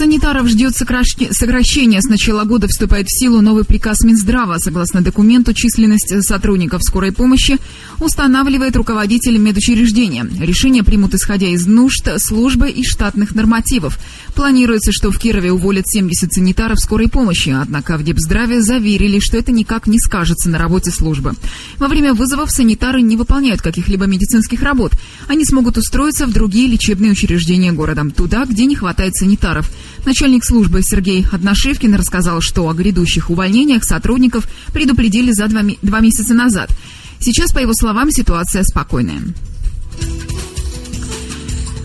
Санитаров ждет сокращение. С начала года вступает в силу новый приказ Минздрава. Согласно документу, численность сотрудников скорой помощи устанавливает руководитель медучреждения. Решение примут исходя из нужд службы и штатных нормативов. Планируется, что в Кирове уволят 70 санитаров скорой помощи, однако в Депздраве заверили, что это никак не скажется на работе службы. Во время вызовов санитары не выполняют каких-либо медицинских работ. Они смогут устроиться в другие лечебные учреждения города, туда, где не хватает санитаров. Начальник службы Сергей Одношевкин рассказал, что о грядущих увольнениях сотрудников предупредили за два, два месяца назад. Сейчас, по его словам, ситуация спокойная.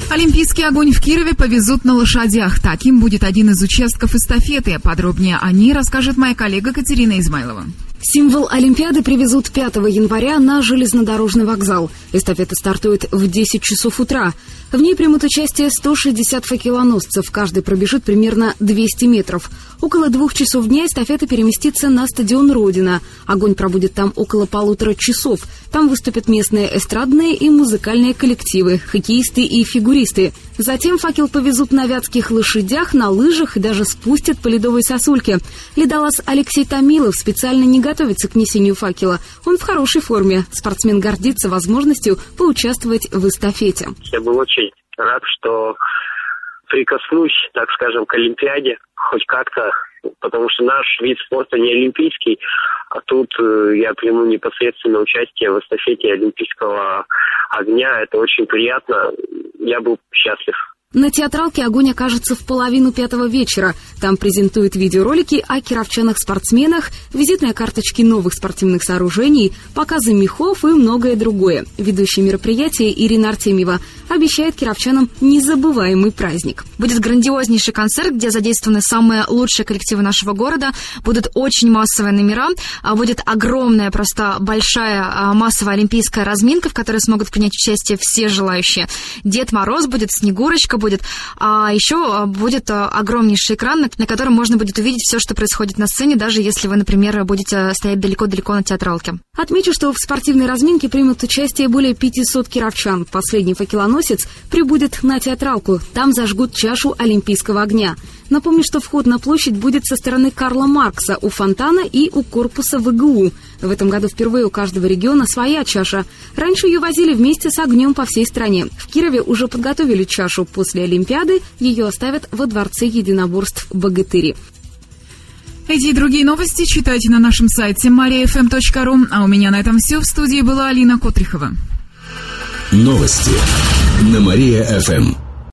Олимпийский огонь в Кирове повезут на лошадях. Таким будет один из участков эстафеты. Подробнее о ней расскажет моя коллега Катерина Измайлова. Символ Олимпиады привезут 5 января на железнодорожный вокзал. Эстафета стартует в 10 часов утра. В ней примут участие 160 факелоносцев. Каждый пробежит примерно 200 метров. Около двух часов дня эстафета переместится на стадион «Родина». Огонь пробудет там около полутора часов. Там выступят местные эстрадные и музыкальные коллективы, хоккеисты и фигуристы. Затем факел повезут на вятских лошадях, на лыжах и даже спустят по ледовой сосульке. Ледолаз Алексей Томилов специально не готовится к несению факела. Он в хорошей форме. Спортсмен гордится возможностью поучаствовать в эстафете. Я был очень рад, что прикоснусь, так скажем, к Олимпиаде хоть как-то, потому что наш вид спорта не олимпийский, а тут э, я приму непосредственно участие в эстафете Олимпийского огня. Это очень приятно. Я был счастлив. На театралке огонь окажется в половину пятого вечера. Там презентуют видеоролики о кировчанах-спортсменах, визитные карточки новых спортивных сооружений, показы мехов и многое другое. Ведущая мероприятия Ирина Артемьева обещает кировчанам незабываемый праздник. Будет грандиознейший концерт, где задействованы самые лучшие коллективы нашего города. Будут очень массовые номера. а Будет огромная, просто большая а, массовая олимпийская разминка, в которой смогут принять участие все желающие. Дед Мороз будет, Снегурочка будет. А еще а, будет огромнейший экран, на котором можно будет увидеть все, что происходит на сцене, даже если вы, например, будете стоять далеко-далеко на театралке. Отмечу, что в спортивной разминке примут участие более 500 кировчан. Последний факелоносец прибудет на театралку. Там зажгут чашу Олимпийского огня. Напомню, что вход на площадь будет со стороны Карла Маркса у фонтана и у корпуса ВГУ. В этом году впервые у каждого региона своя чаша. Раньше ее возили вместе с огнем по всей стране. В Кирове уже подготовили чашу. После Олимпиады ее оставят во Дворце единоборств «Богатыри». Эти и другие новости читайте на нашем сайте mariafm.ru. А у меня на этом все. В студии была Алина Котрихова. Новости на Мария-ФМ.